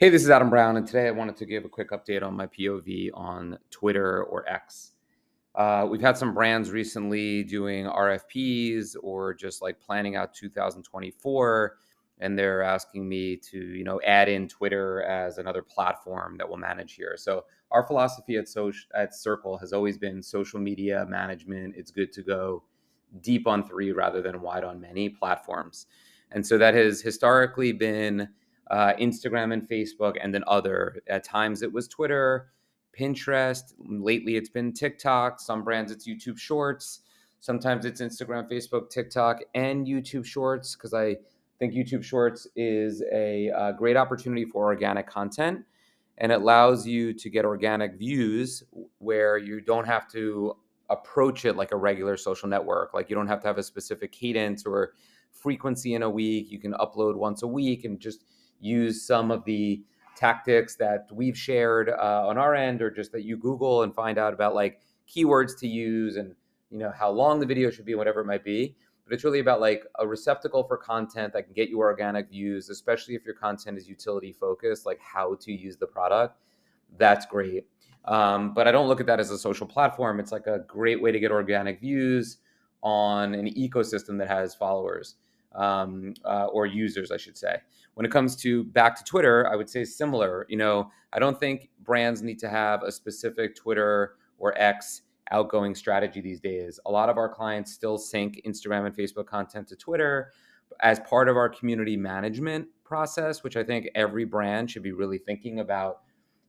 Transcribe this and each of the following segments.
Hey, this is Adam Brown, and today I wanted to give a quick update on my POV on Twitter or X. Uh, we've had some brands recently doing RFPs or just like planning out 2024, and they're asking me to, you know, add in Twitter as another platform that we'll manage here. So our philosophy at social at Circle has always been social media management. It's good to go deep on three rather than wide on many platforms, and so that has historically been uh, Instagram and Facebook, and then other. At times it was Twitter, Pinterest. Lately it's been TikTok. Some brands it's YouTube Shorts. Sometimes it's Instagram, Facebook, TikTok, and YouTube Shorts because I think YouTube Shorts is a, a great opportunity for organic content and it allows you to get organic views where you don't have to approach it like a regular social network. Like you don't have to have a specific cadence or frequency in a week. You can upload once a week and just use some of the tactics that we've shared uh, on our end or just that you google and find out about like keywords to use and you know how long the video should be whatever it might be. But it's really about like a receptacle for content that can get you organic views especially if your content is utility focused like how to use the product. That's great. Um, but i don't look at that as a social platform. It's like a great way to get organic views on an ecosystem that has followers um, uh, or users, I should say. When it comes to back to Twitter, I would say similar. You know, I don't think brands need to have a specific Twitter or X outgoing strategy these days. A lot of our clients still sync Instagram and Facebook content to Twitter as part of our community management process, which I think every brand should be really thinking about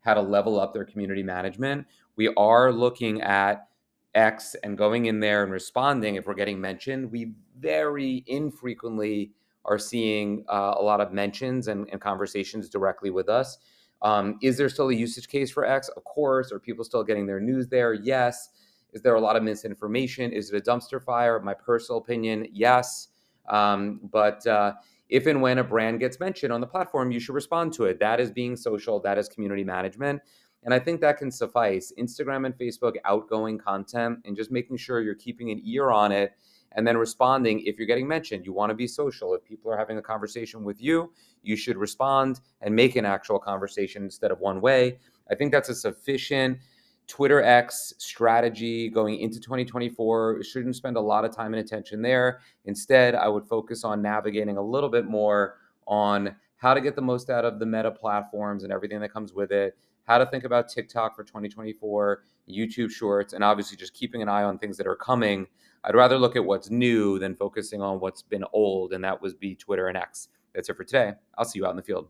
how to level up their community management. We are looking at X and going in there and responding if we're getting mentioned. We very infrequently are seeing uh, a lot of mentions and, and, conversations directly with us. Um, is there still a usage case for X? Of course. Are people still getting their news there? Yes. Is there a lot of misinformation? Is it a dumpster fire? My personal opinion, yes. Um, but uh, if and when a brand gets mentioned on the platform, you should respond to it. That is being social, that is community management. And I think that can suffice. Instagram and Facebook outgoing content and just making sure you're keeping an ear on it and then responding if you're getting mentioned. You want to be social. If people are having a conversation with you, you should respond and make an actual conversation instead of one way. I think that's a sufficient Twitter X strategy going into 2024. Shouldn't spend a lot of time and attention there. Instead, I would focus on navigating a little bit more on how to get the most out of the meta platforms and everything that comes with it how to think about TikTok for 2024, YouTube Shorts, and obviously just keeping an eye on things that are coming. I'd rather look at what's new than focusing on what's been old, and that was be Twitter and X. That's it for today. I'll see you out in the field.